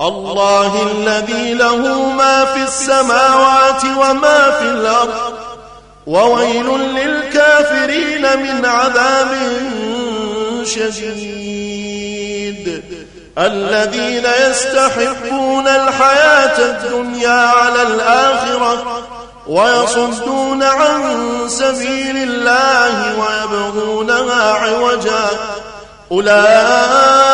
الله الذي له ما في السماوات وما في الأرض. وويل للكافرين من عذاب شديد. الذين يستحبون الحياة الدنيا على الآخرة ويصدون عن سبيل الله ويبغونها عوجا. أولئك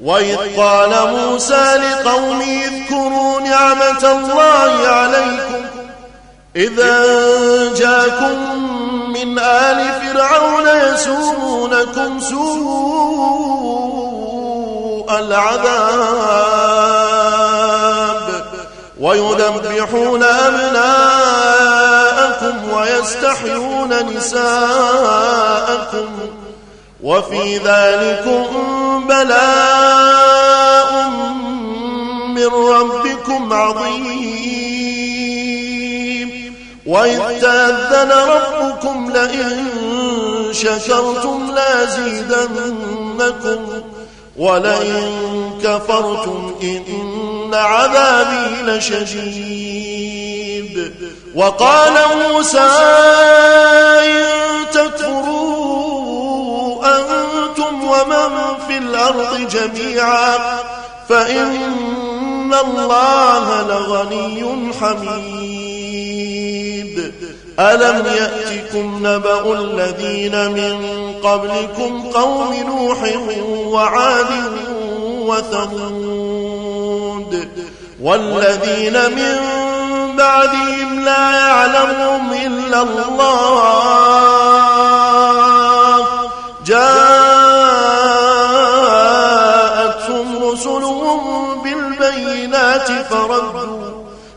وإذ قال موسى لقومه اذكروا نعمة الله عليكم إذا جاكم من آل فرعون يسومونكم سوء العذاب ويذبحون أبناءكم ويستحيون نساءكم وفي ذلكم بلاء من ربكم عظيم. وإذ تأذن ربكم لئن شكرتم لازيدنكم. ولئن كفرتم إن عذابي لشديد. وقال موسى إن تكفروا أنتم ومن في الأرض جميعا فإن الله لغني حميد. ألم يأتكم نبأ الذين من قبلكم قوم نوح وعاد وثمود والذين من بعدهم لا يعلمهم إلا الله.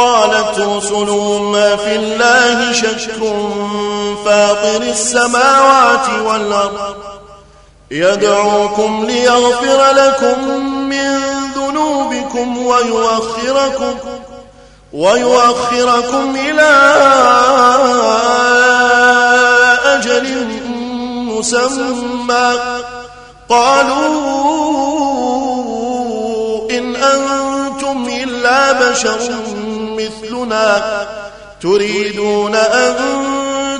قالت رسلهم ما في الله شك فاطر السماوات والأرض. يدعوكم ليغفر لكم من ذنوبكم ويؤخركم ويؤخركم إلى أجل مسمى. قالوا إن أنتم إلا بشر مثلنا تريدون أن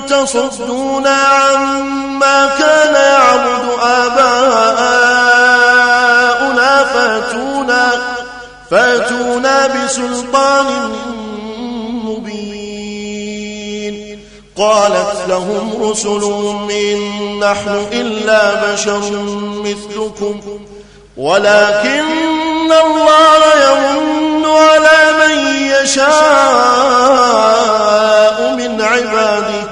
تصدونا عما كان يعبد آباؤنا فاتونا فاتونا بسلطان مبين. قالت لهم رسلهم إن نحن إلا بشر مثلكم. ولكن الله يمن على يشاء من عباده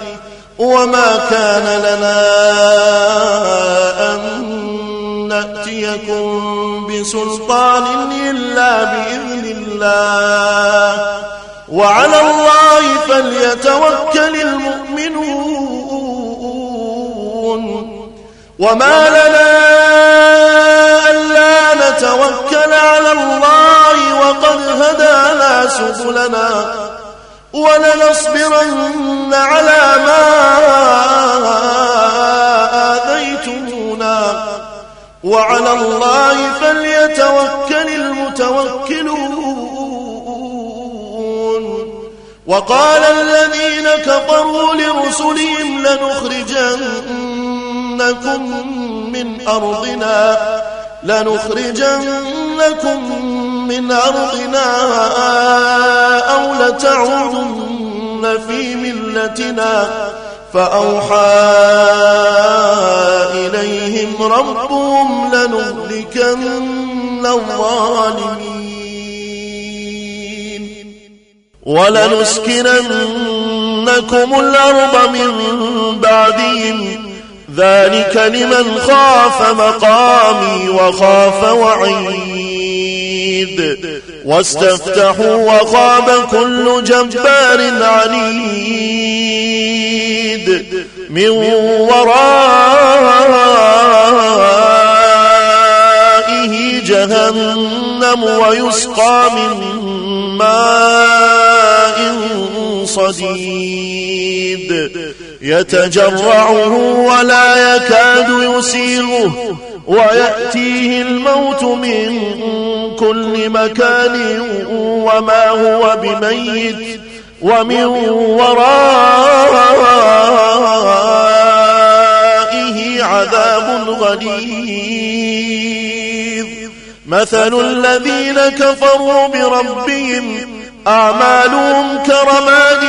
وما كان لنا أن نأتيكم بسلطان إلا بإذن الله. وعلى الله فليتوكل المؤمنون. وما لنا ألا نتوكل سبلنا ولنصبرن على ما آذيتمونا. وعلى الله فليتوكل المتوكلون. وقال الذين كفروا لرسلهم لنخرجنكم من أرضنا لنخرجنكم من أرضنا أو لتعودن في ملتنا فأوحى إليهم ربهم لنهلكن الظالمين ولنسكننكم الأرض من بعدهم. ذلك لمن خاف مقامي وخاف وعيد واستفتحوا وخاب كل جبار عنيد. من ورائه جهنم ويسقى من ماء صديد. يتجرعه ولا يكاد يسيغه ويأتيه الموت من كل مكان وما هو بميت ومن ورائه عذاب غليظ. مثل الذين كفروا بربهم أعمالهم كرماد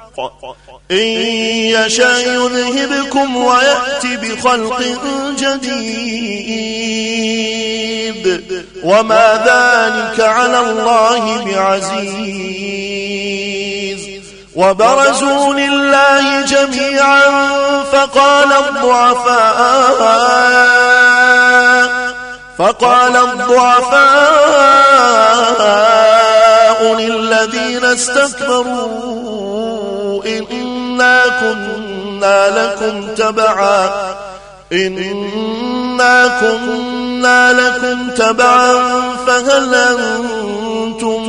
إن يشاء يذهبكم ويأتي بخلق جديد. وما ذلك على الله بعزيز. وبرزوا لله جميعا فقال الضعفاء فقال الضعفاء للذين استكبروا. كنا لكم تبعا. إنا كنا لكم تبعا. فهل أنتم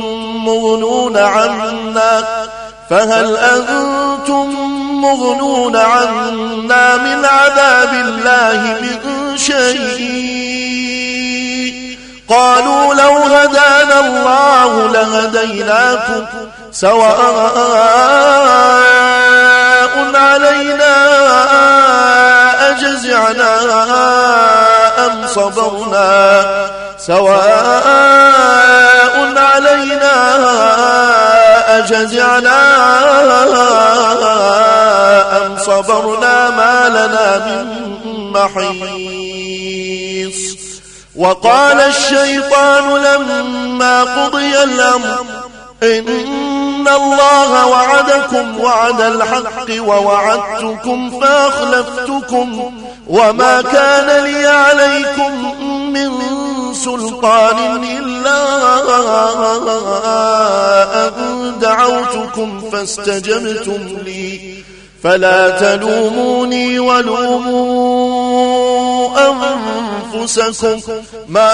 مغنون عنا؟ فهل أنتم مغنون عنا من عذاب الله من شيء؟ قالوا لو هدانا الله لهديناكم سواء علينا أجزعنا أم صبرنا سواء علينا أجزعنا أم صبرنا ما لنا من محيص. وقال الشيطان لما قضي الأمر إن الله وعدكم وعد الحق ووعدتكم فأخلفتكم وما كان لي عليكم من سلطان إلا أن دعوتكم فاستجبتم لي فلا تلوموني ولوموا أنفسكم ما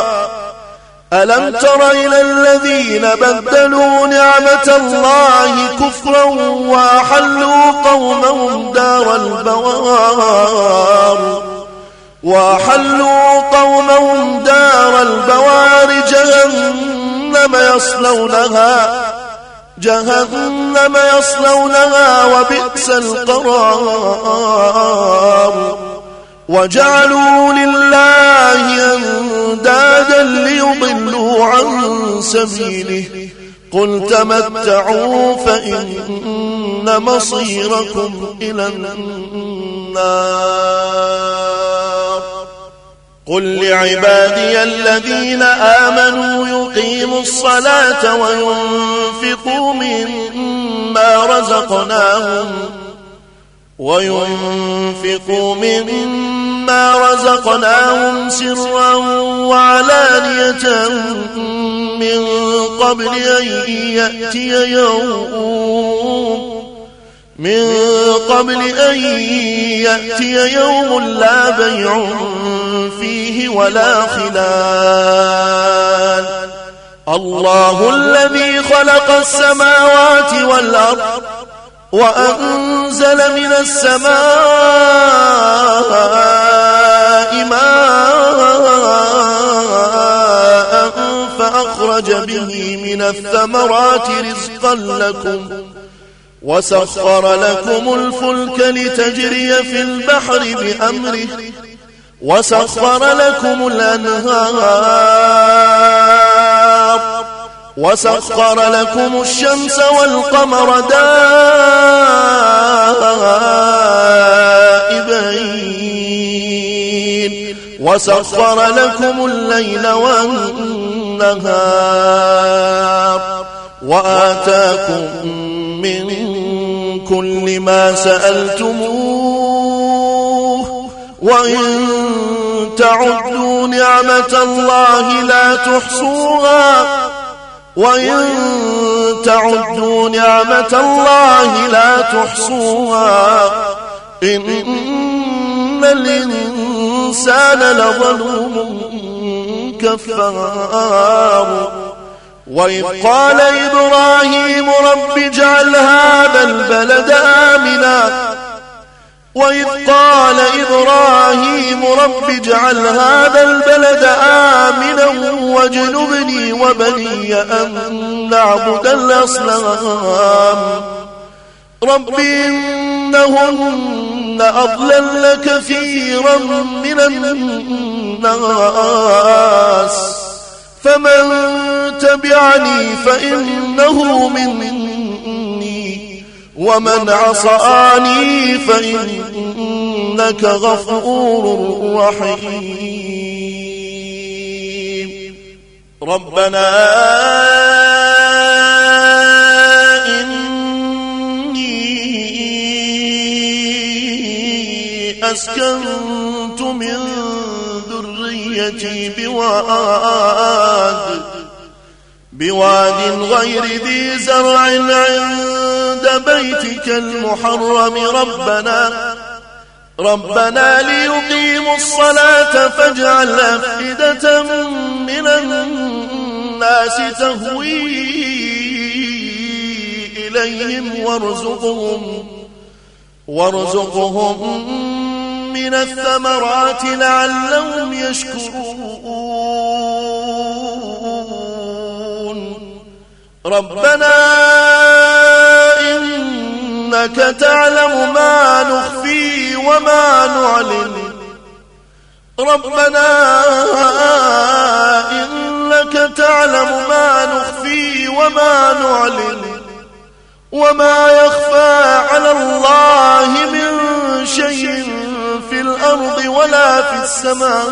ألم تر إلى الذين بدلوا نعمة الله كفرا وأحلوا قومهم دار البوار وأحلوا قومهم دار البوار جهنم يصلونها جهنم يصلونها وبئس القرار وجعلوا لله أندادا ليضلوا عن سبيله. قل تمتعوا فإن مصيركم إلى النار. قل لعبادي الذين آمنوا يقيموا الصلاة وينفقوا مما رزقناهم وينفقوا مما رزقناهم سرا وعلانية من قبل أن يأتي يوم من قبل أن يأتي يوم لا بيع فيه ولا خلال. الله الذي خلق السماوات والأرض وأنزل من السماء ماء فأخرج به من الثمرات رزقا لكم وسخر لكم الفلك لتجري في البحر بأمره وسخر لكم الأنهار وسخر لكم الشمس والقمر دائبين. وسخر لكم الليل والنهار. وآتاكم من كل ما سألتموه. وإن تعدوا نعمة الله لا تحصوها. وإن تعدوا نعمة الله لا تحصوها. إن الإنسان لظلوم كفار. وإذ قال إبراهيم رب اجعل هذا البلد آمنا. وإذ قال إبراهيم رب اجعل هذا البلد آمنا واجنبني وبني أن نعبد الأصنام. رب إنهن أضلل كثيرا من الناس. فمن تبعني فإنه مني. ومن عصاني فإنك غفور رحيم. ربنا إني أسكنت من ذريتي بواد بواد غير ذي زرع عند بيتك المحرم. ربنا ربنا ليقيموا الصلاة فاجعل أفئدة من الناس تهوي إليهم وارزقهم وارزقهم من الثمرات لعلهم يشكرون. ربنا إنك تعلم ما نخفي وما نعلن. ربنا إنك تعلم ما نخفي وما نعلن. وما يخفى على الله من شيء في الأرض ولا في السماء.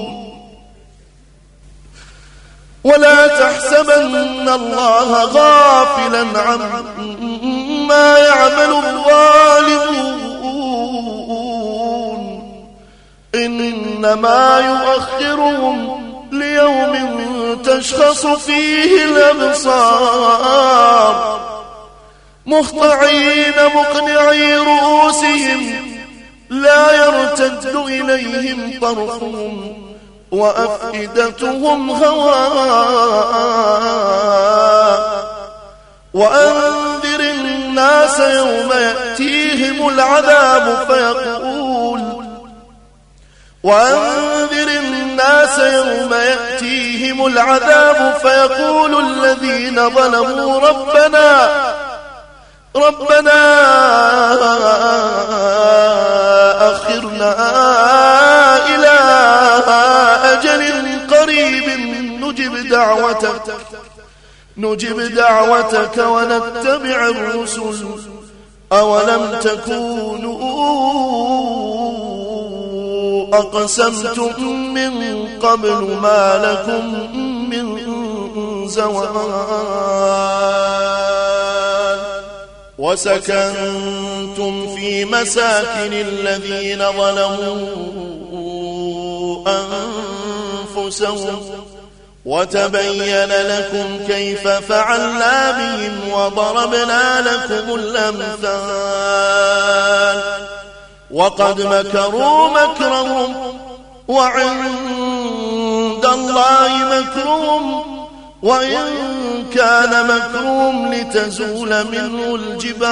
ولا تحسبن الله غافلا عما يعمل الظالمون. إنما يؤخرهم ليوم تشخص فيه الأبصار. مخطعين مقنعي رؤوسهم لا يرتد إليهم طرفهم. وأفئدتهم هواء وأنذر الناس يوم يأتيهم العذاب فيقول. وأنذر الناس يوم يأتيهم العذاب فيقول الذين ظلموا ربنا ربنا أخرنا إلى أجل قريب نجب دعوتك نجب دعوتك ونتبع الرسل أولم تكونوا أقسمتم من قبل ما لكم من زوال؟ وسكنتم في مساكن الذين ظلموا أنفسهم وتبين لكم كيف فعلنا بهم وضربنا لكم الأمثال وقد مكروا مكرهم وعند الله مكرهم وإن كان مكرهم لتزول منه الجبال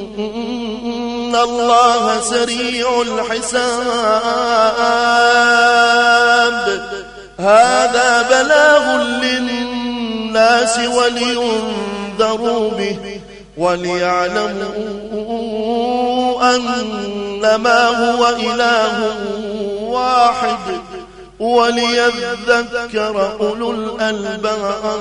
إن الله سريع الحساب هذا بلاغ للناس ولينذروا به وليعلموا أنما هو إله واحد وليذكر أولو الألباب